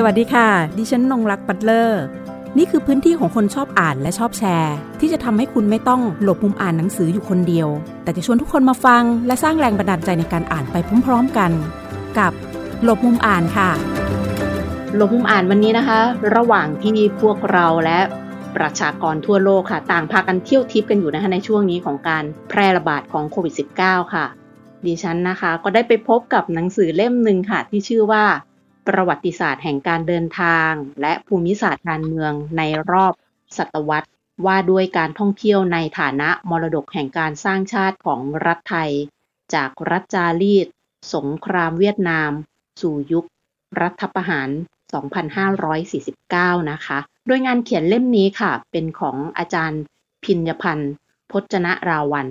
สวัสดีค่ะ ดิฉันนงรักปัตเลอร์ นี่คือพื้นที่ของคนชอบอ่านและชอบแชร์ ที่จะทำให้คุณไม่ต้องหลบมุมอ่านหนังสืออยู่คนเดียว แต่จะชวนทุกคนมาฟัง และสร้างแรงบันดาลใจในการอ่านไปพร้อมๆกัน กับหลบมุมอ่านค่ะ หลบมุมอ่านวันนี้นะคะ ระหว่างที่พวกเราและประชากรทั่วโลกค่ะ ต่างพากันเที่ยวทิพย์กันอยู่นะคะในช่วงนี้ของการแพร่ระบาดของโควิด -19 ค่ะดิฉันนะคะก็ได้ไปพบกับหนังสือเล่มหนึ่งค่ะ ที่ชื่อว่า ประวัติศาสตร์แห่งการเดินทาง และภูมิศาสตร์การเมืองในรอบศตวรรษว่าด้วยการท่องเที่ยวในฐานะมรดกแห่งการสร้างชาติของรัฐไทย จากรัฐจารีต สงครามเวียดนาม สู่ยุค รัฐประหาร 2549 นะคะ โดยงานเขียนเล่มนี้ค่ะ เป็นของอาจารย์พิญญพันธ์พจนราวัน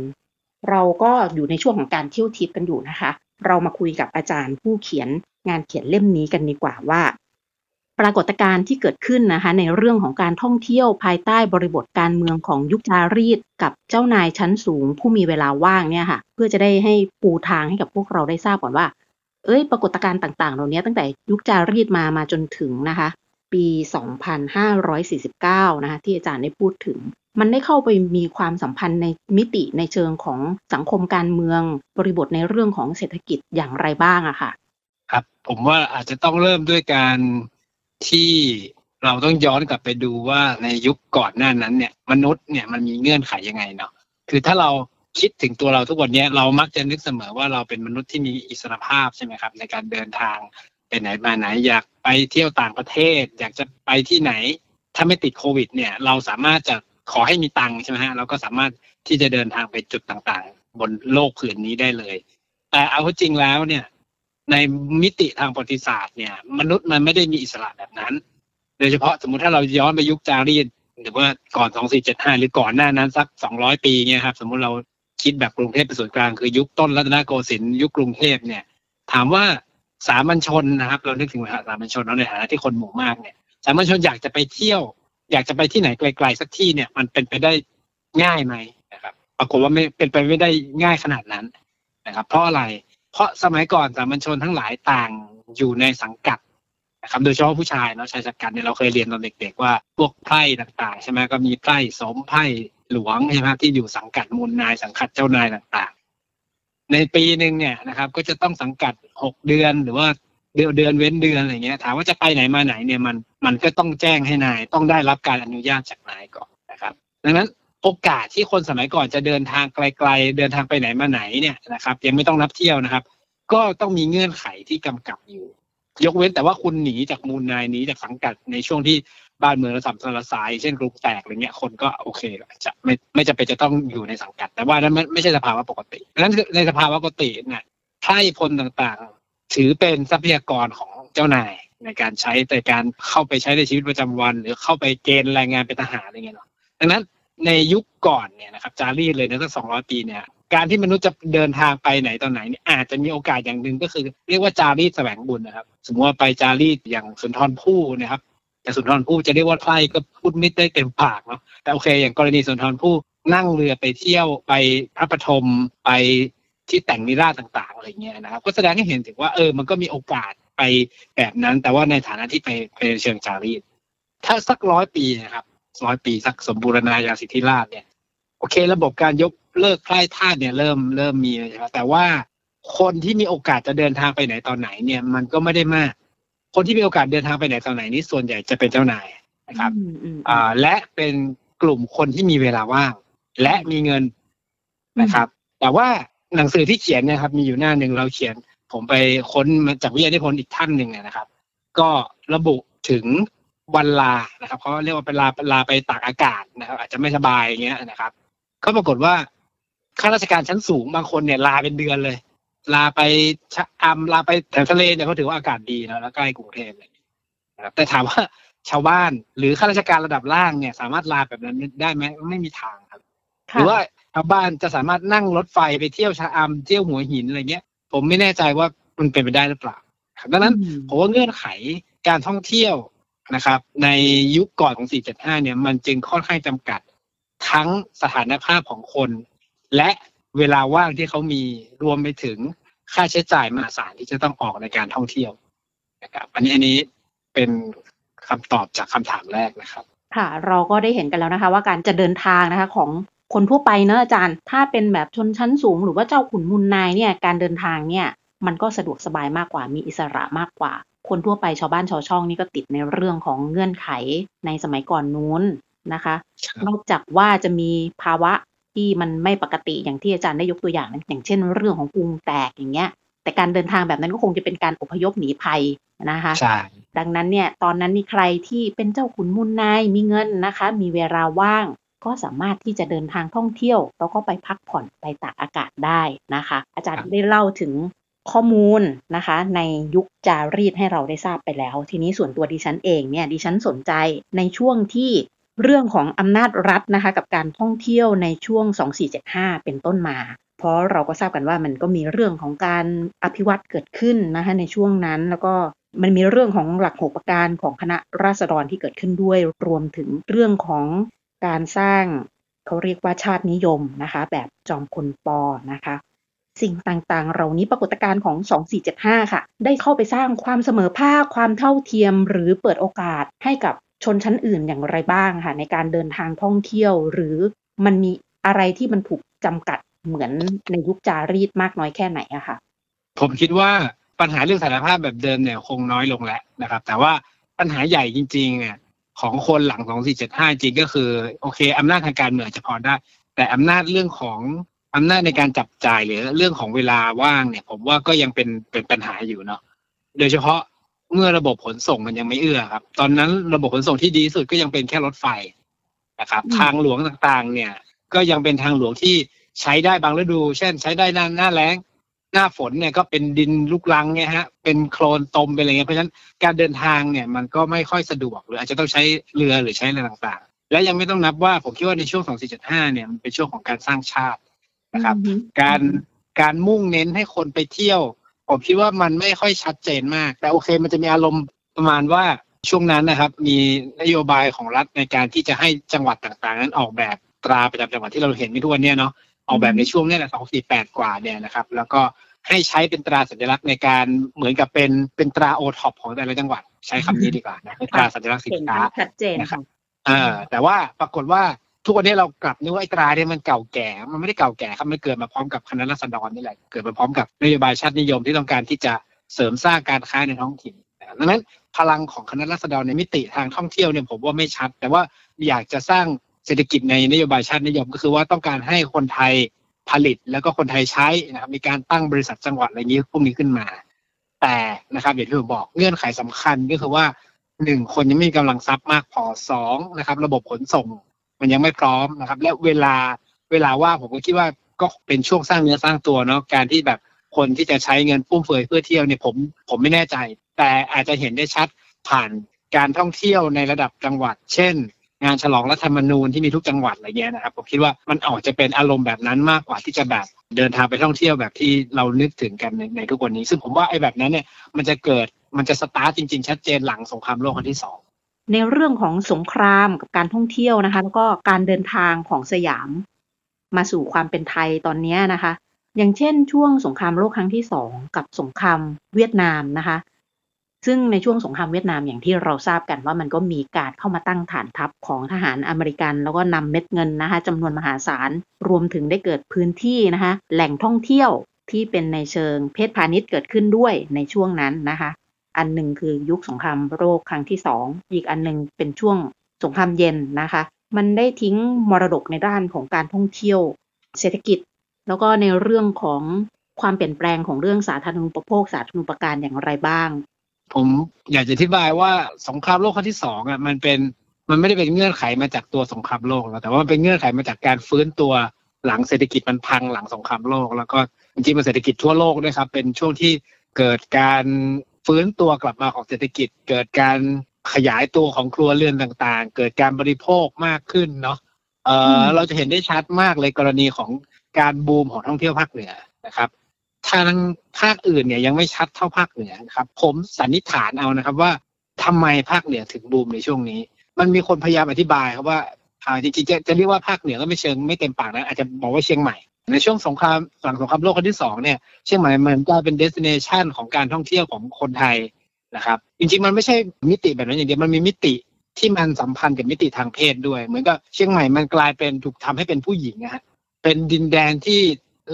เราก็อยู่ในช่วงของการเที่ยวทิพย์กันอยู่นะคะ เรามาคุยกับอาจารย์ผู้เขียน งานเขียนเล่มนี้กันดีกว่าว่า ปรากฏการณ์ที่เกิดขึ้นนะคะในเรื่องของการท่องเที่ยวภายใต้บริบทการเมืองของยุคจารีต กับเจ้านายชั้นสูง ผู้มีเวลาว่างเนี่ยค่ะ เพื่อจะได้ให้ปูทางให้กับพวกเราได้ทราบก่อนว่า เอ้ย ปรากฏการณ์ต่างๆ เหล่านี้ตั้งแต่ยุคจารีตมามาจนถึงนะคะ ปี 2549 นะคะที่อาจารย์ได้พูดถึงมันได้เข้าไปมีความสัมพันธ์ในมิติในเชิงของสังคมการเมือง บริบทในเรื่องของเศรษฐกิจอย่างไรบ้างอะค่ะ ครับ ผมว่าอาจจะต้องเริ่มด้วยการที่เราต้องย้อนกลับไปดูว่าในยุคก่อนหน้านั้นเนี่ย มนุษย์เนี่ยมันมีเงื่อนไขยังไงเนาะคือถ้าเราคิดถึงตัวเราทุกวันนี้เรามักจะนึกเสมอว่าเราเป็นมนุษย์ที่มีอิสรภาพใช่ไหมครับ ในการเดินทางไปไหนมาไหนอยากไปเที่ยวต่างประเทศ อยากจะไปที่ไหน ถ้าไม่ติดโควิด เนี่ย เราสามารถจะขอให้มีตังค์ใช่ไหมฮะเราก็สามารถที่จะเดินทางไปจุดต่างๆ บนโลกผืนนี้ได้เลย แต่เอาจริงแล้วเนี่ย ในมิติทางประวัติศาสตร์เนี่ย มนุษย์มันไม่ได้มีอิสระแบบนั้น โดยเฉพาะสมมติถ้าเราย้อนไปยุคจารีตหรือว่าก่อน2475หรือก่อนหน้านั้นสัก200ปีเนี่ยครับ สมมติเราคิดแบบกรุงเทพเป็นศูนย์กลางคือยุคต้นรัตนโกสินทร์ยุคกรุงเทพเนี่ย ถามว่าสามัญชนนะครับ เรานึกถึงสามัญชนเราในฐานะที่คนหมู่มากเนี่ย สามัญชนอยากจะไปเที่ยว อยากจะไปที่ไหนไกลๆสักที่เนี่ยมันเป็นไปได้ง่ายไหมนะครับ ปรากฏว่าไม่เป็นไปไม่ได้ง่ายขนาดนั้นนะครับ เพราะอะไร เพราะสมัยก่อนสามัญชนทั้งหลายต่างอยู่ในสังกัดนะครับโดยเฉพาะผู้ชายเนาะชายสังกัดเนี่ยเราเคยเรียนตอนเด็ก ๆ ว่าพวกไพร่ต่างๆใช่ไหมก็มีไพร่สมไพร่หลวงใช่ไหมที่อยู่สังกัดมูลนายสังกัดเจ้านายต่างๆ ในปีหนึ่งเนี่ยนะครับ ก็จะต้องสังกัดหกเดือนหรือว่าเดือนเดือนเว้นเดือนอะไรเงี้ยถามว่าจะไปไหนมาไหนเนี่ยมันมันก็ต้องแจ้งให้นายต้องได้รับการอนุญาตจากนายก่อนนะครับ ดังนั้น โอกาสที่คนสมัยก่อนจะเดินทางไกล ๆ เดินทางไปไหนมาไหนเนี่ยนะครับ ยังไม่ต้องนับเที่ยวนะครับ ก็ต้องมีเงื่อนไขที่กำกับอยู่ ยกเว้นแต่ว่าคุณหนีจากมูลนายหนีจากสังกัดในช่วงที่บ้านเมืองระสับระสาย เช่นกรุงแตกอะไรเงี้ยคนก็โอเคจะไม่ไม่จำเป็นจะต้องอยู่ในสังกัด แต่ว่านั้นไม่ใช่สภาวะปกติดังนั้นในสภาวะปกติเนี่ยไพร่พลต่างๆ ถือเป็นทรัพยากรของเจ้านายในการใช้แต่การเข้าไปใช้ในชีวิตประจำวัน หรือเข้าไปเกณฑ์แรงงานเป็นทหารอะไรเงี้ยเนาะดังนั้น ในยุคก่อนเนี่ยนะครับจารีตเลยนะตั้งสองร้อยปีเนี่ยการที่มนุษย์จะเดินทางไปไหนตอนไหนเนี่ยอาจจะมีโอกาสอย่างหนึ่งก็คือ เรียกว่าจารีตแสวงบุญนะครับ สมมติว่าไปจารีตอย่างสุนทรภู่นะครับ แต่สุนทรภู่จะเรียกว่าไพร่ก็พูดไม่ได้เต็มปากเนาะแต่โอเค อย่างกรณีสุนทรภู่นั่งเรือไปเที่ยวไปพระปฐมไปที่แต่งนิราต่างๆอะไรเงี้ยนะครับ ก็แสดงให้เห็นถึงว่าเออมันก็มีโอกาสไปแบบนั้น แต่ว่าในฐานะที่ไปไปเชิงจารีตถ้าสักร้อยปีนะครับ ร้อยปีสักสมบูรณาญาสิทธิราชเนี่ย โอเค ระบบการยกเลิกไพร่ทาสเนี่ยเริ่มเริ่มมีใช่ไหมแต่ว่าคนที่มีโอกาสจะเดินทางไปไหนตอนไหนเนี่ย มันก็ไม่ได้มาก คนที่มีโอกาสเดินทางไปไหนตอนไหนนี่ส่วนใหญ่จะเป็นเจ้านายนะครับอ่าและเป็นกลุ่มคนที่มีเวลาว่าง และมีเงินนะครับ แต่ว่าหนังสือที่เขียนเนี่ยครับ มีอยู่หน้าหนึ่งเราเขียน ผมไปค้นมาจากวิทยานิพนธ์อีกท่านหนึ่งนะครับ ก็ระบุถึง วันลานะครับเขาเรียกว่าเป็นลาลาไปตากอากาศนะครับ อาจจะไม่สบายอย่างเงี้ยนะครับ ก็ปรากฏว่าข้าราชการชั้นสูงบางคนเนี่ยลาเป็นเดือนเลย ลาไปชะอำลาไปแถวทะเลเนี่ยเขาถือว่าอากาศดีนะแล้วใกล้กรุงเทพเลยนะครับแต่ถามว่าชาวบ้านหรือข้าราชการระดับล่างเนี่ย สามารถลาแบบนั้นได้ไหมไม่มีทางครับ หรือว่าชาวบ้านจะสามารถนั่งรถไฟไปเที่ยวชะอำเที่ยวหัวหินอะไรเงี้ย ผมไม่แน่ใจว่ามันเป็นไปได้หรือเปล่าดังนั้นผมว่าเงื่อนไขการท่องเที่ยว นะครับ ในยุคก่อนของ 475 เนี่ย มันจึงค่อนข้างจำกัดทั้งสถานภาพของคน และเวลาว่างที่เขามีรวมไปถึงค่าใช้จ่ายมหาศาลที่จะต้องออกในการท่องเที่ยวนะครับอันนี้อันนี้เป็นคำตอบจากคำถามแรกนะครับ ค่ะเราก็ได้เห็นกันแล้วนะคะ ว่าการจะเดินทางนะคะของคนทั่วไปเนอะอาจารย์ ถ้าเป็นแบบชนชั้นสูง หรือว่าเจ้าขุนมูลนายเนี่ยการเดินทางเนี่ยมันก็สะดวกสบายมากกว่ามีอิสระมากกว่า คนทั่วไปชาวบ้านชาวช่องนี่ก็ติดในเรื่องของเงื่อนไขในสมัยก่อนนู้นนะคะ นอกจากว่าจะมีภาวะที่มันไม่ปกติอย่างที่อาจารย์ได้ยกตัวอย่างอย่างเช่น เรื่องของกรุงแตกอย่างเงี้ย แต่การเดินทางแบบนั้นก็คงจะเป็นการอพยพหนีภัยนะคะใช่ดังนั้นเนี่ยตอนนั้นมีใครที่เป็นเจ้าขุนมูลนายมีเงินนะคะ มีเวลาว่าง ก็สามารถที่จะเดินทางท่องเที่ยว แล้วก็ไปพักผ่อนไปตากอากาศได้นะคะ อาจารย์ได้เล่าถึง ข้อมูลนะคะ ในยุคจารีตให้เราได้ทราบไปแล้ว ทีนี้ส่วนตัวดิฉันเองเนี่ยดิฉันสนใจในช่วงที่เรื่องของอำนาจรัฐนะคะ กับการท่องเที่ยวในช่วง 2475 เป็นต้นมา เพราะเราก็ทราบกันว่ามันก็มีเรื่องของการอภิวัตเกิดขึ้นนะคะในช่วงนั้นแล้วก็มันมีเรื่องของหลักหกประการของคณะราษฎรที่เกิดขึ้นด้วยรวมถึงเรื่องของการสร้างเขาเรียกว่าชาตินิยมนะคะ แบบจอมพลปอนะคะ สิ่งต่างๆ เหล่านี้ปรากฏการณ์ของ 2475 ค่ะ ได้เข้าไปสร้างความเสมอภาคความเท่าเทียม หรือเปิดโอกาสให้กับชนชั้นอื่นอย่างไรบ้างค่ะในการเดินทางท่องเที่ยว หรือมันมีอะไรที่มันถูกจำกัดเหมือนในยุคจารีตมากน้อยแค่ไหนอะค่ะ ผมคิดว่าปัญหาเรื่องสารภาพแบบเดิมเนี่ยคงน้อยลงแล้วนะครับ แต่ว่าปัญหาใหญ่จริง ๆ เนี่ย ของคนหลัง 2475 จริงก็คือ โอเคอำนาจทางการเมืองจะพอได้ แต่อำนาจเรื่องของ อำนาจในการจับจ่ายหรือเรื่องของเวลาว่างเนี่ย ผมว่าก็ยังเป็นเป็นปัญหาอยู่เนาะโดยเฉพาะเมื่อระบบขนส่งมันยังไม่เอื้อครับ ตอนนั้นระบบขนส่งที่ดีที่สุดก็ยังเป็นแค่รถไฟนะครับอืมทางหลวงต่างๆ เนี่ย ก็ยังเป็นทางหลวงที่ใช้ได้บางฤดู เช่น ใช้ได้หน้าหน้าแล้ง หน้าฝนเนี่ยก็เป็นดินลูกรังเนี่ยฮะ เป็นโคลนตมเป็นอะไรเงี้ยเพราะฉะนั้นการเดินทางเนี่ยมันก็ไม่ค่อยสะดวก หรืออาจจะต้องใช้เรือหรือใช้อะไรต่างๆ และยังไม่ต้องนับว่าผมคิดว่าในช่วง 2475 เนี่ยมันเป็นช่วงของการสร้างชาติ นะครับอือฮึการการมุ่งเน้นให้คนไปเที่ยว ผมคิดว่ามันไม่ค่อยชัดเจนมาก แต่โอเคมันจะมีอารมณ์ประมาณว่าช่วงนั้นนะครับ มีนโยบายของรัฐในการที่จะให้จังหวัดต่างๆ นั้นออกแบบตราประจำจังหวัดที่เราเห็นในทุกวันเนี้ยเนาะออกแบบในช่วงเนี้ยแหละสองสี่แปดกว่าเนี่ยนะครับ แล้วก็ให้ใช้เป็นตราสัญลักษณ์ในการเหมือนกับเป็นเป็นตราโอท็อปของแต่ละจังหวัดใช้คำนี้ดีกว่านะเป็นตราสัญลักษณ์สินเห็นค้าชัดเจนนะครัค่ะบเออแต่ว่าปรากฏว่า ทุกวันนี้เรากลับนึกว่าไอ้ตราเนี่ยมันเก่าแก่ มันไม่ได้เก่าแก่ครับมันเกิดมาพร้อมกับคณะรัษฎรนี่แหละ เกิดมาพร้อมกับนโยบายชาตินิยมที่ต้องการที่จะเสริมสร้างการค้าในท้องถิ่นดังนั้นพลังของคณะรัษฎรในมิติทางท่องเที่ยวเนี่ยผมว่าไม่ชัด แต่ว่าอยากจะสร้างเศรษฐกิจในนโยบายชาตินิยม ก็คือว่าต้องการให้คนไทยผลิตแล้วก็คนไทยใช้นะครับมีการตั้งบริษัทจังหวัดอะไรอย่างนี้พวกนี้ขึ้นมา แต่นะครับอย่างที่ผมบอกเงื่อนไขสำคัญก็คือว่าหนึ่งคนยังไม่มีกำลังทรัพย์มากพอสองนะครับ ระบบขนส่ง มันยังไม่พร้อมนะครับ และเวลาเวลาว่าผมก็คิดว่าก็เป็นช่วงสร้างเนื้อสร้างตัวเนาะการที่แบบคนที่จะใช้เงินฟุ่มเฟือยเพื่อเที่ยวเนี่ยผมผมไม่แน่ใจ แต่อาจจะเห็นได้ชัดผ่านการท่องเที่ยวในระดับจังหวัด เช่น งานฉลองรัฐธรรมนูญที่มีทุกจังหวัดอะไรเงี้ยนะครับผมคิดว่ามันออกจะเป็นอารมณ์แบบนั้นมากกว่าที่จะแบบเดินทางไปท่องเที่ยวแบบที่เรานึกถึงกันในในทุกวันนี้ ซึ่งผมว่าไอ้แบบนั้นเนี่ยมันจะเกิดมันจะสตาร์ทจริง ๆ ชัดเจนหลังสงครามโลกครั้งที่สอง ในเรื่องของสงครามกับการท่องเที่ยวนะคะ แล้วก็การเดินทางของสยาม มาสู่ความเป็นไทยตอนนี้นะคะ อย่างเช่น ช่วงสงครามโลกครั้งที่สองกับสงครามเวียดนามนะคะ ซึ่งในช่วงสงครามเวียดนามอย่างที่เราทราบกันว่ามันก็มีการเข้ามาตั้งฐานทัพของทหารอเมริกัน แล้วก็นำเม็ดเงินนะคะจำนวนมหาศาลรวมถึงได้เกิดพื้นที่นะคะ แหล่งท่องเที่ยวที่เป็นในเชิงเพศพาณิชย์เกิดขึ้นด้วยในช่วงนั้นนะคะ อันหนึ่งคือยุคสงครามโลกครั้งที่สองอีกอันหนึ่งเป็นช่วงสงครามเย็นนะคะ มันได้ทิ้งมรดกในด้านของการท่องเที่ยว เศรษฐกิจ แล้วก็ในเรื่องของความเปลี่ยนแปลงของเรื่องสาธารณูปโภค สาธารณูปการอย่างไรบ้าง ผมอยากจะอธิบายว่าสงครามโลกครั้งที่สองอะมันเป็นมันไม่ได้เป็นเงื่อนไขมาจากตัวสงครามโลกแล้วแต่ว่าเป็นเงื่อนไขมาจากการฟื้นตัวหลังเศรษฐกิจมันพังหลังสงครามโลก แล้วก็จริงๆมันเศรษฐกิจทั่วโลกด้วยครับ เป็นช่วงที่เกิดการ ฟื้นตัวกลับมาของเศรษฐกิจ เกิดการขยายตัวของครัวเรือนต่างๆ เกิดการบริโภคมากขึ้นเนาะเออมเราจะเห็นได้ชัดมากเลยกรณีของการบูมของท่องเที่ยวภาคเหนือนะครับทางภาคอื่นเนี่ยยังไม่ชัดเท่าภาคเหนือนะครับ ผมสันนิษฐานเอานะครับว่าทำไมภาคเหนือถึงบูมในช่วงนี้ มันมีคนพยายามอธิบายครับว่าอ่าจริงๆจะจะเรียกว่าภาคเหนือก็ไม่เชิงไม่เต็มปากนะอาจจะบอกว่าเชียงใหม่ ในช่วงสงครามหลังสงครามโลกครั้งที่สองเนี่ยเชียงใหม่มันกลายเป็นเดสติเนชันของการท่องเที่ยวของคนไทยนะครับจริงๆมันไม่ใช่มิติแบบนั้นอย่างเดียวมันมีมิติที่มันสัมพันธ์กับมิติทางเพศด้วย เหมือนกับเชียงใหม่มันกลายเป็นถูกทำให้เป็นผู้หญิงนะฮะเป็นดินแดนที่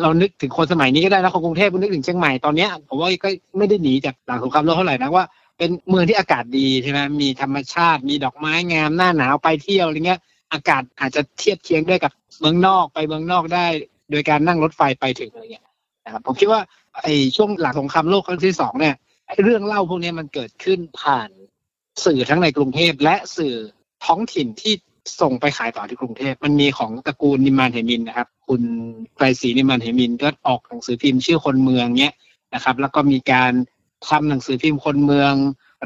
เรานึกถึงคนสมัยนี้ก็ได้นะคนกรุงเทพนึกถึงเชียงใหม่ตอนนี้ผมว่าก็ไม่ได้หนีจากหลังสงครามโลกเท่าไหร่นะว่าเป็นเมืองที่อากาศดีใช่ไหมมีธรรมชาติ มีดอกไม้งามหน้าหนาวไปเที่ยวอะไรเงี้ย อากาศอาจจะเทียบเคียงได้กับเมืองนอกไปเมืองนอกได้ โดยการนั่งรถไฟไปถึงอะไรเงี้ยนะครับผมคิดว่าไอ้ช่วงหลังสงครามโลกครั้งที่สองเนี่ยเรื่องเล่าพวกนี้มันเกิดขึ้นผ่านสื่อทั้งในกรุงเทพและสื่อท้องถิ่นที่ส่งไปขายต่อที่กรุงเทพมันมีของตระกูลนิมานเหมินนะครับ คุณไกรศรีนิมานเหมินก็ออกหนังสือพิมพ์ชื่อคนเมืองเนี้ยนะครับ แล้วก็มีการทำหนังสือพิมพ์คนเมือง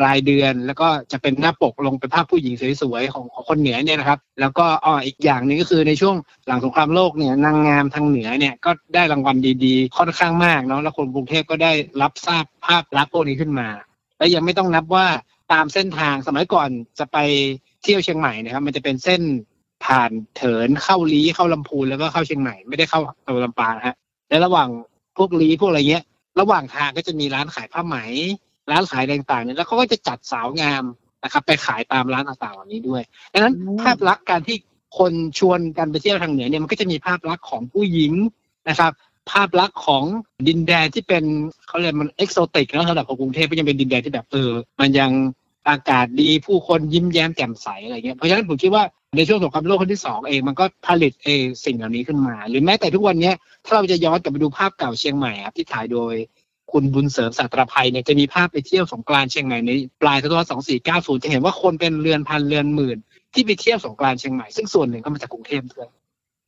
รายเดือน แล้วก็จะเป็นหน้าปกลงเป็นภาพผู้หญิงสวยๆของของคนเหนือเนี่ยนะครับ แล้วก็อ๋ออีกอย่างหนึ่งก็คือในช่วงหลังสงครามโลกเนี่ยนางงามทางเหนือเนี่ยก็ได้รางวัลดีๆ ค่อนข้างมากเนาะแล้วคนกรุงเทพก็ได้รับทราบภาพลักษณ์พวกนี้ขึ้นมา และยังไม่ต้องนับว่าตามเส้นทางสมัยก่อนจะไปเที่ยวเชียงใหม่นะครับ มันจะเป็นเส้นผ่านเถินเข้าลี้เข้าลำพูนแล้วก็เข้าเชียงใหม่ไม่ได้เข้าตัวลำปางฮะและระหว่างพวกลี้พวกอะไรเงี้ย ระหว่างทางก็จะมีร้านขายผ้าไหม ร้านขายต่างๆเนี่ยแล้วเขาก็จะจัดสาวงามนะครับ ไปขายตามร้านต่างๆเหล่านี้ด้วยดังนั้นภาพลักษณ์การที่คนชวนกันไปเที่ยวทางเหนือเนี่ยมันก็จะมีภาพลักษณ์ของผู้หญิงนะครับ ภาพลักษณ์ของดินแดนที่เป็นเขาเรียกมันเอกโซติกนะสำหรับคนกรุงเทพก็ยังเป็นดินแดนที่แบบเออมันยังอากาศดีผู้คนยิ้มแย้มแจ่มใสอะไรเงี้ยเพราะฉะนั้นผมคิดว่าในช่วงสงครามโลกครั้งที่สองเองมันก็ผลิตเอสิ่งเหล่านี้ขึ้นมา หรือแม้แต่ทุกวันเนี้ยถ้าเราจะย้อนกลับไปดูภาพเก่าเชียงใหม่ครับที่ถ่ายโดย คุณบุญเสริมสัตรภัยเนี่ยจะมีภาพไปเที่ยวสงกรานเชียงใหม่ในปลายศวรรษ2490 จะเห็นว่าคนเป็นเรือนพันเรือนหมื่น ที่ไปเที่ยวสงกรานเชียงใหม่ ซึ่งส่วนหนึ่งก็มาจากกรุงเทพด้วย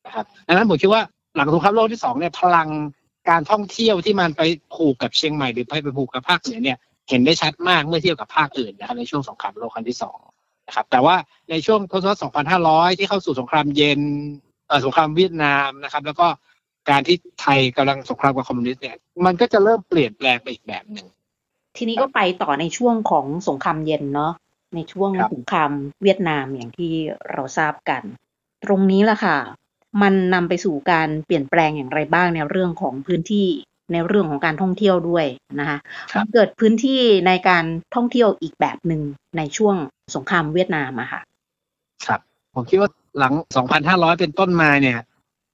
นะครับดังนั้นผมคิดว่าหลังสงครามโลกที่สองเนี่ยพลังการท่องเที่ยวที่มันไปผูกกับเชียงใหม่หรือไปไปผูกกับภาคเหนือเนี่ยเห็นได้ชัดมากเมื่อเทียบกับภาคอื่นนะครับในช่วงสงครามโลกครั้งที่สองนะครับแต่ว่าในช่วงทศวรรษ 2500 ที่เข้าสู่สงครามเย็นเอ่อสงครามเวียดนามนะครับ แล้วก็ การที่ไทยกำลังสงครามกับคอมมิวนิสต์เนี่ย มันก็จะเริ่มเปลี่ยนแปลงไปอีกแบบหนึ่ง ทีนี้ก็ไปต่อในช่วงของสงครามเย็นเนาะ ในช่วงครับสงครามเวียดนามอย่างที่เราทราบกัน ตรงนี้แหละค่ะ มันนำไปสู่การเปลี่ยนแปลงอย่างไรบ้างในเรื่องของพื้นที่ในเรื่องของการท่องเที่ยวด้วยนะคะครับมันเกิดพื้นที่ในการท่องเที่ยวอีกแบบหนึ่งในช่วงสงครามเวียดนามอะค่ะ ครับ ผมคิดว่าหลัง 2,500 เป็นต้นมาเนี่ย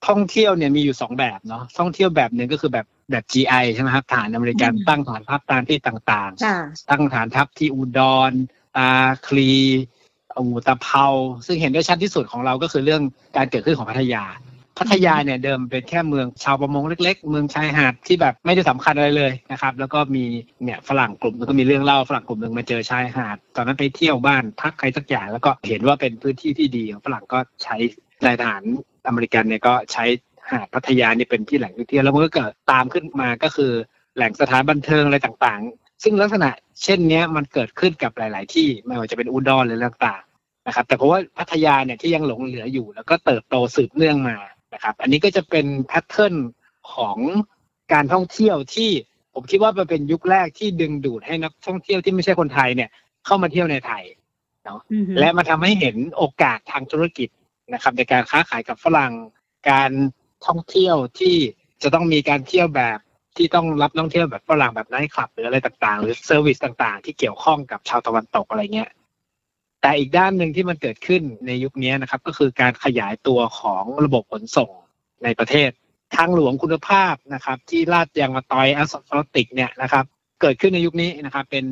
ท่องเที่ยวเนี่ยมีอยู่สองแบบเนาะท่องเที่ยวแบบหนึ่งก็คือแบบแบบ GI ใช่ไหมครับฐานอเมริกันอืมตั้งฐานทัพตามที่ต่างค่ะๆตั้งฐานทัพที่อุดรตาคลีอูตะเภาซึ่งเห็นได้ชัดที่สุดของเราก็คือเรื่องการเกิดขึ้นของพัทยา พัทยาเนี่ยเดิมเป็นแค่เมืองชาวประมงเล็ก ๆ เมืองชายหาดที่แบบไม่ได้สำคัญอะไรเลยนะครับ แล้วก็มีเนี่ยฝรั่งกลุ่มหนึงก็มีเรื่องเล่าฝรั่งกลุ่มหนึ่งมาเจอชายหาด ตอนนั้นไปเที่ยวบ้านพักใครสักอย่างแล้วก็เห็นว่าเป็นพื้นที่ที่ดีของฝรั่งก็ใช้นายทหาร อเมริกันเนี่ยก็ใช้หาดพัทยานี่เป็นที่แหล่งท่องเที่ยวแล้วมันก็เกิดตามขึ้นมาก็คือแหล่งสถานบันเทิงอะไรต่างๆ ซึ่งลักษณะเช่นเนี้ยมันเกิดขึ้นกับหลาย ๆ ที่ไม่ว่าจะเป็นอุดรหรืออะไรต่างๆนะครับ แต่เพราะว่าพัทยาเนี่ยที่ยังหลงเหลืออยู่ แล้วก็เติบโตสืบเนื่องมานะครับ อันนี้ก็จะเป็นแพทเทิร์นของการท่องเที่ยวที่ผมคิดว่ามันเป็นยุคแรกที่ดึงดูดให้นักท่องเที่ยวที่ไม่ใช่คนไทยเนี่ยเข้ามาเที่ยวในไทยอือฮึและมาทำให้เห็นโอกาสทางธุรกิจ นะครับในการค้าขายกับฝรั่ง การท่องเที่ยวที่จะต้องมีการเที่ยวแบบที่ต้องรับนักท่องเที่ยวแบบฝรั่งแบบไนท์คลับหรืออะไรต่างๆ หรือ service ต่างๆ ที่เกี่ยวข้องกับชาวตะวันตกอะไรเงี้ยแต่อีกด้านหนึ่งที่มันเกิดขึ้นในยุคนี้นะครับ ก็คือการขยายตัวของระบบขนส่งในประเทศ ทางหลวงคุณภาพนะครับ ที่ลาดยางมะตอย asphaltic เนี่ยนะครับ เกิดขึ้นในยุคนี้นะครับ เป็น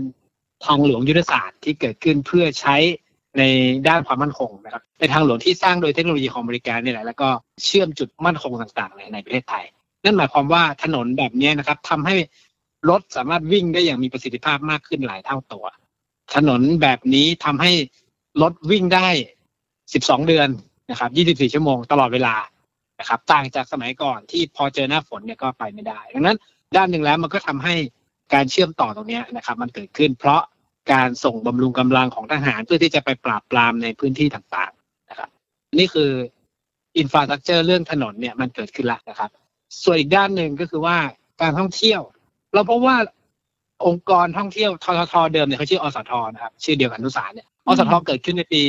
ทางหลวงยุทธศาสตร์ที่เกิดขึ้นเพื่อใช้ ในด้านความมั่นคงนะครับเป็นทางหลวงที่สร้างโดยเทคโนโลยีของอเมริกาเนี่ยแหละแล้วก็เชื่อมจุดมั่นคงต่างๆในในประเทศไทย นั่นหมายความว่าถนนแบบนี้นะครับทำให้รถสามารถวิ่งได้อย่างมีประสิทธิภาพมากขึ้นหลายเท่าตัว ถนนแบบนี้ทำให้รถวิ่งได้ 12 เดือนนะครับ 24 ชั่วโมงตลอดเวลานะครับ ต่างจากสมัยก่อนที่พอเจอหน้าฝนเนี่ยก็ไปไม่ได้ ดังนั้นด้านหนึ่งแล้วมันก็ทำให้การเชื่อมต่อตรงนี้นะครับ มันเกิดขึ้นเพราะ การส่งบำรุงกำลังของทหารเพื่อที่จะไปปราบปรามในพื้นที่ต่างๆนะครับนี่คือ infrastructure เรื่องถนนเนี่ยมันเกิดขึ้นแล้วนะครับ ส่วนอีกด้านหนึ่งก็คือว่าการท่องเที่ยว เราพบว่าองค์กรท่องเที่ยวทททเดิมเนี่ยเขาชื่ออสทนะครับชื่อเดียวกับอนุสารเนี่ยอสทเกิดขึ้นในปี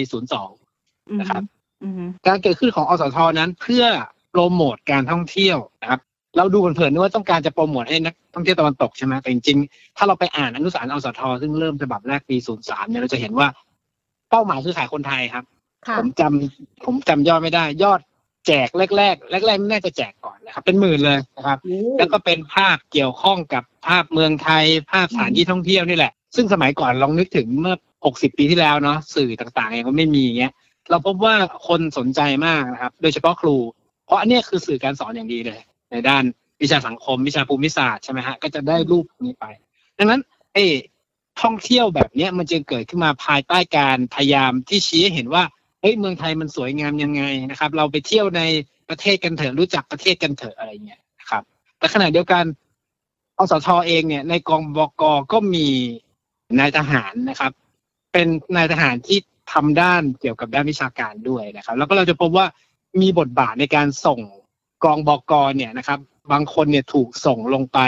02อือนะคฮึรับอือฮึการเกิดขึ้นของอสทนั้นเพื่อโปรโมทการท่องเที่ยวนะครับ เราดูเผินๆนึกว่าต้องการจะโปรโมทให้นัก ท่องเที่ยวตะวันตกใช่ไหมแต่จริงๆ ถ้าเราไปอ่านอนุสารอสทซึ่งเริ่มฉบับแรกปี03เนี่ยเราจะเห็นว่า เป้าหมายคือขายคนไทยครับค่ะผมจำผมจำยอดไม่ได้ ยอดแจกแรกๆแรกๆไม่น่าจะแจกก่อนนะครับ เป็นหมื่นเลยนะครับ แล้วก็เป็นภาพเกี่ยวข้องกับภาพเมืองไทย ภาพสถานที่ท่องเที่ยวนี่แหละ ซึ่งสมัยก่อนลองนึกถึงเมื่อ 60 ปีที่แล้วเนาะสื่อต่างๆเองก็ไม่มีอย่างเงี้ยเราพบว่าคนสนใจมากนะครับ โดยเฉพาะครู เพราะอันเนี้ยคือสื่อการสอนอย่างดีเลย ในด้าน วิชาสังคม วิชาภูมิศาสตร์ใช่ไหมฮะก็จะได้รูปนี้ไป ดังนั้น เอ้ท่องเที่ยวแบบเนี้ยมันจึงเกิดขึ้นมาภายใต้การพยายามที่ชี้ให้เห็นว่าเฮ้ยเมืองไทยมันสวยงามยังไงนะครับ เราไปเที่ยวในประเทศกันเถอะรู้จักประเทศกันเถอะอะไรเงี้ยนะครับแต่ขณะเดียวกันอสทเองเนี่ย ในกองบกก็มีนายทหารนะครับ เป็นนายทหารที่ทำด้านเกี่ยวกับด้านวิชาการด้วยนะครับ แล้วก็เราจะพบว่ามีบทบาทในการส่งกองบกเนี่ยนะครับ บางคนเนี่ยถูกส่งลงไป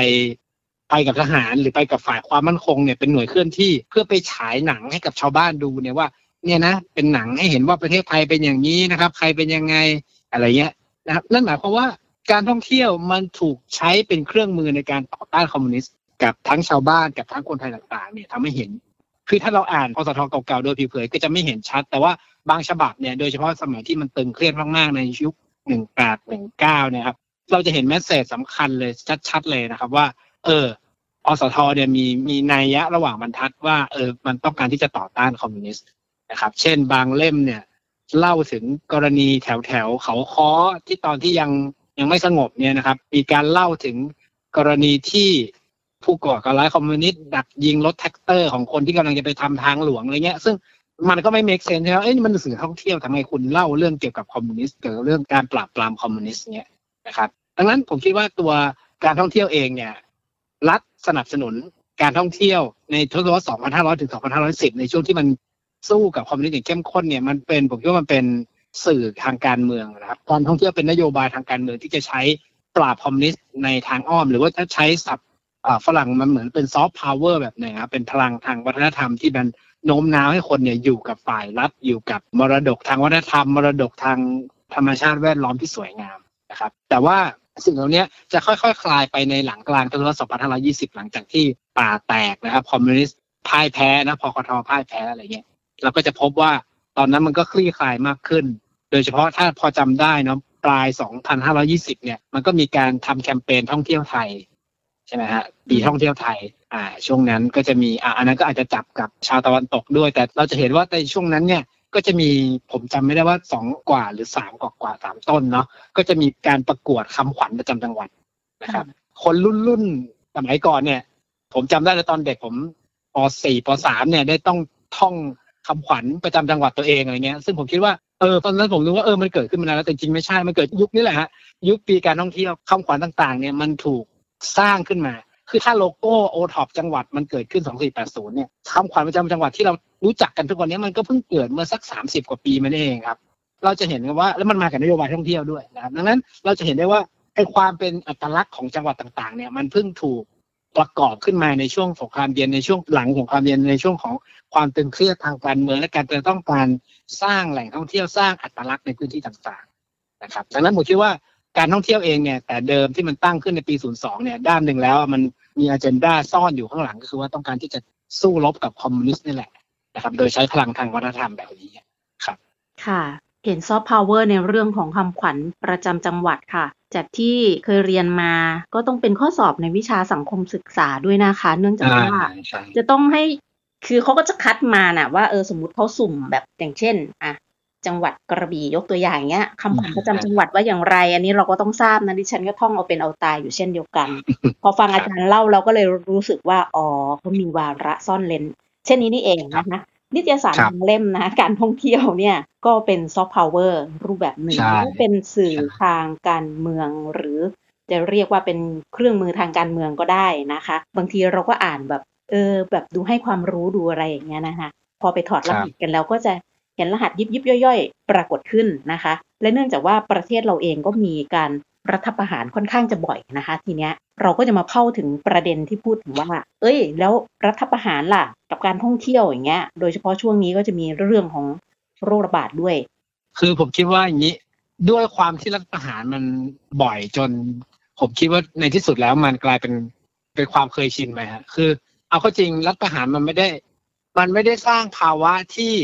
ไปกับทหารหรือไปกับฝ่ายความมั่นคงเนี่ยเป็นหน่วยเคลื่อนที่เพื่อไปฉายหนังให้กับชาวบ้านดูเนี่ยว่าเนี่ยนะเป็นหนังให้เห็นว่าประเทศไทยเป็นอย่างนี้นะครับ ใครเป็นยังไงอะไรเงี้ยนะครับนั่นหมายความว่าการท่องเที่ยวมันถูกใช้เป็นเครื่องมือในการต่อต้านคอมมิวนิสต์กับทั้งชาวบ้านกับทั้งคนไทยต่างๆเนี่ยทำให้เห็น คือถ้าเราอ่านอสทเก่าๆโดยผิวเผินก็จะไม่เห็นชัด แต่ว่าบางฉบับเนี่ยโดยเฉพาะสมัยที่มันตึงเครียดมากๆในยุค1819เนี่ยครับ เราจะเห็น message สำคัญเลยชัดๆเลยนะครับ ว่า เอออสทเนี่ยมีมีนัยยะระหว่างบรรทัดว่าเออมันต้องการที่จะต่อต้านคอมมิวนิสต์นะครับ เช่น บางเล่มเนี่ย เล่าถึงกรณีแถวแถวเขาค้อที่ตอนที่ยังยังไม่สงบเนี่ยนะครับ มีการเล่าถึงกรณีที่ผู้ก่อการร้ายคอมมิวนิสต์ดักยิงรถแทรกเตอร์ของคนที่กำลังจะไปทำทางหลวงอะไรเงี้ย ซึ่งมันก็ไม่ make sense ใช่ไหมเอ้ยมันสื่อท่องเที่ยวทำไมคุณเล่าเรื่องเกี่ยวกับคอมมิวนิสต์เกี่ยวกับเรื่องการปราบปรามคอมมิวนิสต์เนี่ย นะครับ ดังนั้นผมคิดว่าตัวการท่องเที่ยวเองเนี่ยรัฐสนับสนุนการท่องเที่ยวในทศวรรษ 2500 ถึง 2510 ในช่วงที่มันสู้กับคอมมิวนิสต์อย่างเข้มข้นเนี่ยมันเป็นผมคิดว่ามันเป็นสื่อทางการเมืองนะครับการท่องเที่ยวเป็นนโยบายทางการเมืองที่จะใช้ปราบคอมมิวนิสต์ในทางอ้อม หรือว่าถ้าใช้ศัพท์ฝรั่งมันเหมือนเป็น soft power แบบหนึ่งครับเป็นพลังทางวัฒนธรรมที่มันโน้มน้าวให้คนเนี่ยอยู่กับฝ่ายรัฐอยู่กับมรดกทางวัฒนธรรม มรดกทางธรรมชาติแวดล้อมที่สวยงาม นะครับแต่ว่าสิ่งเหล่านี้จะค่อยๆคลายไปในหลังกลางทศวรรษ 2520 หลังจากที่ป่าแตกนะครับคอมมิวนิสต์พ่ายแพ้นะพคทพ่ายแพ้อะไรเงี้ยเราก็จะพบว่าตอนนั้นมันก็คลี่คลายมากขึ้น โดยเฉพาะถ้าพอจำได้เนาะปลาย 2520 เนี่ยมันก็มีการทำแคมเปญท่องเที่ยวไทยใช่ไหมฮะปีท่องเที่ยวไทยอ่าช่วงนั้นก็จะมีอ่าอันนั้นก็อาจจะจับกับชาวตะวันตกด้วย แต่เราจะเห็นว่าในช่วงนั้นเนี่ย ก็จะมีผมจำไม่ได้ว่าสองกว่าหรือสามกว่ากว่าสามต้นเนาะก็จะมีการประกวดคำขวัญประจำจังหวัดนะครับ คนรุ่นรุ่นสมัยก่อนเนี่ย ผมจำได้เลยตอนเด็กผมป .4 ป .3 เนี่ยได้ต้องท่องคำขวัญประจำจังหวัดตัวเองอะไรเงี้ย ซึ่งผมคิดว่าเออตอนนั้นผมรู้ว่าเออมันเกิดขึ้นมานานแล้วแต่จริงไม่ใช่มันเกิดยุคนี้แหละฮะยุคปีการท่องเที่ยวคำขวัญต่างๆ เนี่ยมันถูกสร้างขึ้นมา คือถ้าโลโก้โอท็อปจังหวัดมันเกิดขึ้น 2480 เนี่ยคำขวัญประจำจังหวัดที่เรารู้จักกันทุกวันนี้มันก็เพิ่งเกิดเมื่อสัก 30 กว่าปีมานเองครับ เราจะเห็นกันว่าแล้วมันมากับนโยบายท่องเที่ยวด้วยนะครับดังนั้นเราจะเห็นได้ว่าไอ้ความเป็นอัตลักษณ์ของจังหวัดต่างๆ เนี่ยมันเพิ่งถูกประกอบขึ้นมาในช่วงสงครามเย็นในช่วงหลังสงครามเย็นในช่วงของความตึงเครียดทางการเมืองและการจะต้องการสร้างแหล่งท่องเที่ยวสร้างอัตลักษณ์ในพื้นที่ต่างๆนะครับดังนั้นผมคิดว่า การท่องเที่ยวเองเนี่ยแต่เดิมที่มันตั้งขึ้นในปี 02 เนี่ยด้านหนึ่งแล้วมันมีอ g e n d a ซ่อนอยู่ข้างหลังก็คือว่าต้องการที่จะสู้รบกับคอมมิวนิสต์นี่แหละนะครับ โดยใช้พลังทางวัฒนธรรมแบบนี้ครับ ค่ะ เห็นซอฟต์พาวเวอร์ในเรื่องของคำขวัญประจำจังหวัดค่ะ จากที่เคยเรียนมาก็ต้องเป็นข้อสอบในวิชาสังคมศึกษาด้วยนะคะ เนื่องจากว่าใช่จะต้องให้คือเขาก็จะคัดมาน่ะว่าเออสมมติเขาสุ่มแบบอย่างเช่น อะ จังหวัดกระบี่ยกตัวอย่างเงี้ยคำขวัญประจำจังหวัดว่าอย่างไร อันนี้เราก็ต้องทราบนะดิฉันก็ท่องเอาเป็นเอาตายอยู่เช่นเดียวกัน พอฟังอาจารย์เล่าเราก็เลยรู้สึกว่าอ๋อเขามีวาระซ่อนเลนเช่นนี้นี่เองนะคะนิตยสารครับทางเล่มนะ การท่องเที่ยวเนี่ย ก็เป็นซอฟต์พาวเวอร์รูปแบบหนึ่งใช่ก็เป็นสื่อใช่ทางการเมืองหรือ จะเรียกว่าเป็นเครื่องมือทางการเมืองก็ได้นะคะ บางทีเราก็อ่านแบบ เออ แบบดูให้ความรู้ดูอะไรอย่างเงี้ยนะคะ พอไปถอดรหัสกันแล้วก็จะ เห็นรหัสยิบยิบย่อยๆ ปรากฏขึ้นนะคะ และเนื่องจากว่าประเทศเราเองก็มีการรัฐประหารค่อนข้างจะบ่อยนะคะ ทีเนี้ยเราก็จะมาเข้าถึงประเด็นที่พูดถึงว่า เอ้ย แล้วรัฐประหารล่ะ กับการท่องเที่ยวอย่างเงี้ย โดยเฉพาะช่วงนี้ก็จะมีเรื่องของโรคระบาดด้วย คือผมคิดว่าอย่างนี้ด้วยความที่รัฐประหารมันบ่อยจน ผมคิดว่าในที่สุดแล้วมันกลายเป็นเป็นความเคยชินไปฮะคือ เอาเข้าจริงรัฐประหารมันไม่ได้ มันไม่ได้สร้างภาวะที่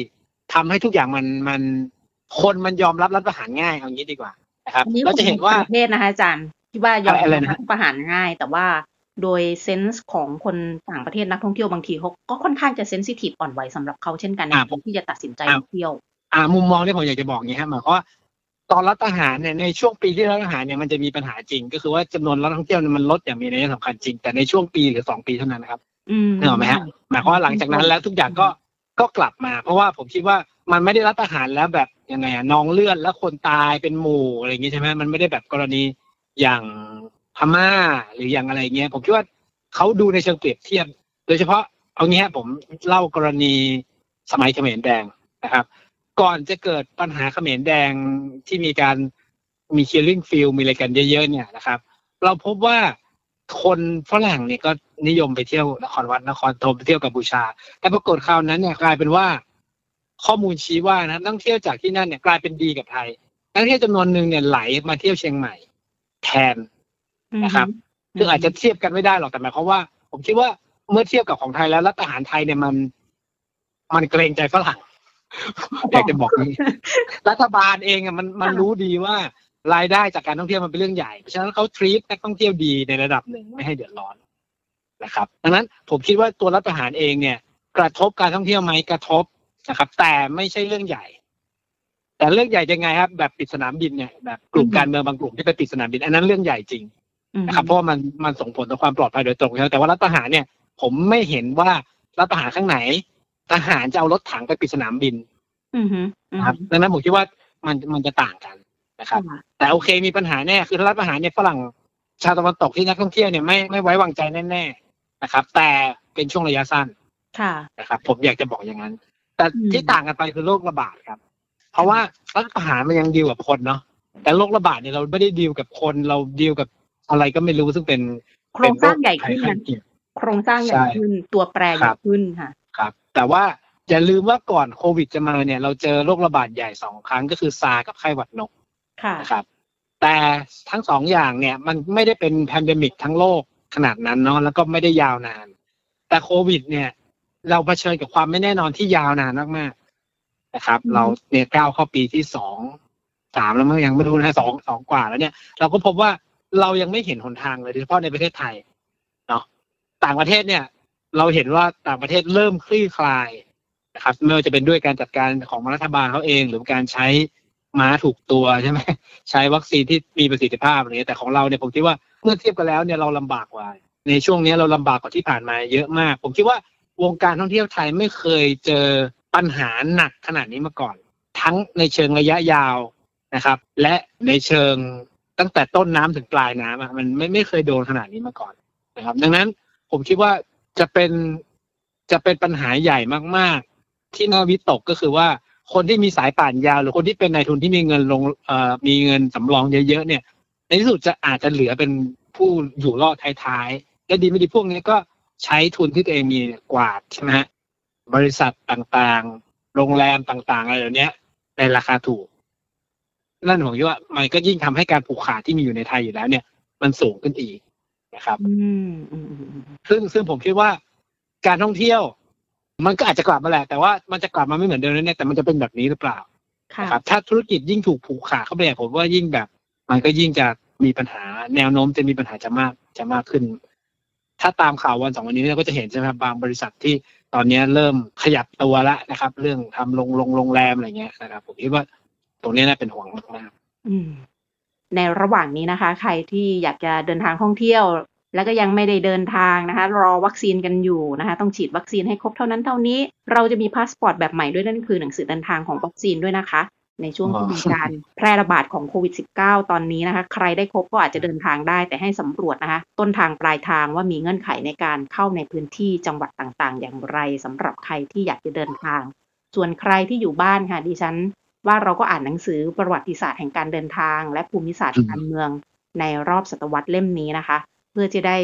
ทำให้ทุกอย่างมันมันคนมันยอมรับรัฐประหารง่ายเอางี้ดีกว่านะครับอันนี้เราจะเห็นว่าประเทศนะคะอาจารย์ที่ว่ายอมอะไรนะรับประหารง่าย แต่ว่าโดยเซนส์ของคนต่างประเทศนักท่องเที่ยวบางทีเขาก็ค่อนข้างจะเซนซิทีฟอ่อนไหวสำหรับเขาเช่นกันในการที่จะตัดสินใจท่องเที่ยว อ่า มุมมองที่ผมอยากจะบอกอย่างนี้ครับหมายความว่าตอนรัฐประหารเนี่ยในช่วงปีที่รัฐประหารเนี่ยมันจะมีปัญหาจริง ก็คือว่าจำนวนนักท่องเที่ยวเนี่ยมันลดอย่างมีนัยสำคัญจริงแต่ในช่วงปีหรือสองปีเท่านั้นนะครับอืมนึกออกไหมฮะหมายความว่าหลังจากนั้นแล้วทุกอย่างก็ ก็กลับมา เพราะว่าผมคิดว่ามันไม่ได้รัฐประหารแล้วแบบยังไงอะนองเลือดแล้วคนตายเป็นหมู่อะไรอย่างงี้ใช่ไหมมันไม่ได้แบบกรณีอย่างพม่าหรืออย่างอะไรเงี้ยผมคิดว่าเขาดูในเชิงเปรียบเทียบ โดยเฉพาะเอางี้ฮะผมเล่ากรณีสมัยเขมรแดงนะครับ ก่อนจะเกิดปัญหาเขมรแดงที่มีการมี killing field มีอะไรกันเยอะๆเนี่ยนะครับ เราพบว่า คนฝรั่งเนี่ยก็นิยมไปเที่ยวนครวัดนครธมไปเที่ยวกัมพูชา แต่ปรากฏคราวนั้นเนี่ยกลายเป็นว่า ข้อมูลชี้ว่านะนักท่องเที่ยวจากที่นั่นเนี่ยกลายเป็นดีกับไทย นักท่องเที่ยวจำนวนหนึ่งเนี่ยไหลมาเที่ยวเชียงใหม่ แทนนะครับซึ่งอาจจะเทียบกันไม่ได้หรอกแต่หมายความว่า ผมคิดว่าเมื่อเทียบกับของไทยแล้วรัฐประหารไทยเนี่ยมัน มันเกรงใจฝรั่งอยากจะบอกนี้ รัฐบาลเองอะมันมันรู้ดีว่า รายได้จากการท่องเที่ยวมันเป็นเรื่องใหญ่ เพราะฉะนั้นเขาทรีตนักท่องเที่ยวดีในระดับหนึ่งไม่ให้เดือดร้อนนะครับ ดังนั้นผมคิดว่าตัวรัฐประหารเองเนี่ย กระทบการท่องเที่ยวไหมกระทบนะครับ แต่ไม่ใช่เรื่องใหญ่ แต่เรื่องใหญ่ยังไงครับ แบบปิดสนามบินเนี่ยแบบกลุ่มการเมืองบางกลุ่มที่ไปปิดสนามบิน อันนั้นเรื่องใหญ่จริงนะครับเพราะว่ามันมันส่งผลต่อความปลอดภัยโดยตรงใช่ไหมแต่ว่ารัฐประหารเนี่ย ผมไม่เห็นว่ารัฐประหารข้างไหน ทหารจะเอารถถังไปปิดสนามบินอืมฮึอืมนะครับดังนั้นผมคิดว่ามันมันจะต่างกัน นะครับค่ะแต่โอเคมีปัญหาแน่คือถ้ารัฐประหารเนี่ยฝรั่งชาวตะวันตกที่นักท่องเที่ยวเนี่ยไม่ไม่ไว้วางใจแน่ๆนะครับ แต่เป็นช่วงระยะสั้นค่ะนะครับ ผมอยากจะบอกอย่างนั้น แต่อืมที่ต่างกันไปคือโรคระบาดครับ เพราะว่ารัฐประหารมันยังดีลกับคนเนาะแต่โรคระบาดเนี่ยเราไม่ได้ดีลกับคนเราดีลกับอะไรก็ไม่รู้ซึ่งเป็นโครงสร้างใหญ่ขึ้นเป็นะโรคภัยไข้เจ็บโครงสร้างใหญ่ใช่ขึ้นตัวแปรใหครัญ่บขึ้นค่ะ ครับ แต่ว่าอย่าลืมว่าก่อนโควิดจะมาเนี่ย เราเจอโรคระบาดใหญ่สองครั้งก็คือซาร์กับไข้หวัดนก ค่ะนะครับแต่ทั้งสองอย่างเนี่ยมันไม่ได้เป็น pandemic ทั้งโลกขนาดนั้นเนาะแล้วก็ไม่ได้ยาวนาน แต่โควิด เนี่ย เราเผชิญกับความไม่แน่นอนที่ยาวนานมากๆนะครับอืมเราเนี่ยก้าวเข้าปีที่สองสามแล้วมั้งยังไม่รู้นะสองสองกว่าแล้วเนี่ย เราก็พบว่าเรายังไม่เห็นหนทางเลยโดยเฉพาะในประเทศไทยเนาะต่างประเทศเนี่ย เราเห็นว่าต่างประเทศเริ่มคลี่คลายนะครับไม่ว่าจะเป็นด้วยการจัดการของรัฐบาลเขาเอง หรือการใช้ ม้าถูกตัวใช่ไหมใช้วัคซีนที่มีประสิทธิภาพอะไรเงี้ยแต่ของเราเนี่ยผมคิดว่าเมื่อเทียบกันแล้วเนี่ยเราลำบากกว่า ในช่วงนี้เราลำบากกว่าที่ผ่านมาเยอะมาก ผมคิดว่าวงการท่องเที่ยวไทยไม่เคยเจอปัญหาหนักขนาดนี้มาก่อน ทั้งในเชิงระยะยาวนะครับ และในเชิงตั้งแต่ต้นน้ำถึงปลายน้ำมันไม่ไม่เคยโดนขนาดนี้มาก่อนนะครับ ดังนั้นผมคิดว่าจะเป็นจะเป็นปัญหาใหญ่มาก ๆ ที่น่าวิตกก็คือว่า คนที่มีสายป่านยาว หรือคนที่เป็นนายทุนที่มีเงินลงเอ่อมีเงินสำรองเยอะๆเนี่ย ในที่สุดจะอาจจะเหลือเป็นผู้อยู่รอดท้ายๆและดีไม่ดีพวกนี้ก็ใช้ทุนที่ตัวเองมีกวาดใช่ไหมฮะบริษัทต่างๆ โรงแรมต่างๆอะไรเหล่านี้ในราคาถูกนั่นผมคิดว่ามันก็ยิ่งทำให้การผูกขาดที่มีอยู่ในไทยอยู่แล้ว เนี่ย มันสูงขึ้นอีกนะครับอืมอืมอืมอืมซึ่งซึ่งผมคิดว่าการท่องเที่ยว มันก็อาจจะกลับมาแหละ แต่ว่ามันจะกลับมาไม่เหมือนเดิมแน่ๆแต่มันจะเป็นแบบนี้หรือเปล่าค่ะนะครับ ถ้าธุรกิจยิ่งถูกผูกขาดเข้าไปเนี่ยผมว่ายิ่งแบบ มันก็ยิ่งจะมีปัญหาแนวโน้มจะมีปัญหาจะมากจะมากขึ้น ถ้าตามข่าววันสองวันนี้เราก็จะเห็นใช่ไหมครับบางบริษัทที่ตอนนี้เริ่มขยับตัวแล้วนะครับ เรื่องทำโรงโรงโรงแรมอะไรเงี้ยนะครับ ผมคิดว่าตรงนี้น่าเป็นห่วงมากๆอืมในระหว่างนี้นะคะ ใครที่อยากจะเดินทางท่องเที่ยว แล้วก็ยังไม่ได้เดินทางนะคะ รอวัคซีนกันอยู่นะคะ ต้องฉีดวัคซีนให้ครบเท่านั้นเท่านี้ เราจะมีพาสปอร์ตแบบใหม่ด้วยนั่นคือหนังสือเดินทางของวัคซีนด้วยนะคะ ในช่วงที่มีการแพร่ระบาดของโควิด -19 ตอนนี้นะคะ ใครได้ครบก็อาจจะเดินทางได้แต่ให้สำรวจนะคะ ต้นทางปลายทางว่ามีเงื่อนไขในการเข้าในพื้นที่จังหวัดต่างๆ อย่างไรสำหรับใครที่อยากจะเดินทาง ส่วนใครที่อยู่บ้านค่ะดิฉัน ว่าเราก็อ่านหนังสือประวัติศาสตร์แห่งการเดินทาง และภูมิศาสตร์อืมการเมืองในรอบศตวรรษเล่มนี้นะคะ เพื่อจะได้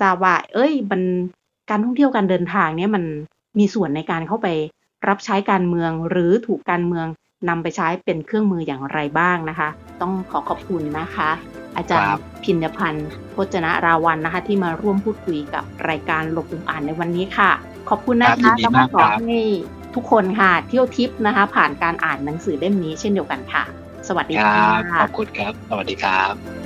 ทราบว่า เอ้ย มันการท่องเที่ยวการเดินทางเนี่ยมันมีส่วนในการเข้าไปรับใช้การเมืองหรือถูกการเมืองนำไปใช้เป็นเครื่องมืออย่างไรบ้างนะคะ ต้องขอขอบคุณนะคะ อาจารครัย์บพินพันธ์พจนะราวันนะคะ ที่มาร่วมพูดคุยกับรายการหลบมุมอ่านในวันนี้ค่ะ ขอบคุณนะครัคะบยินดีแล้วก็มากขอครับให้ทุกคนค่ะ เที่ยวทิปนะคะ ผ่านการอ่านหนังสือเล่มนี้เช่นเดียวกันค่ะ สวัสดีคค่ะรับขอบคุณครับ สวัสดีครับ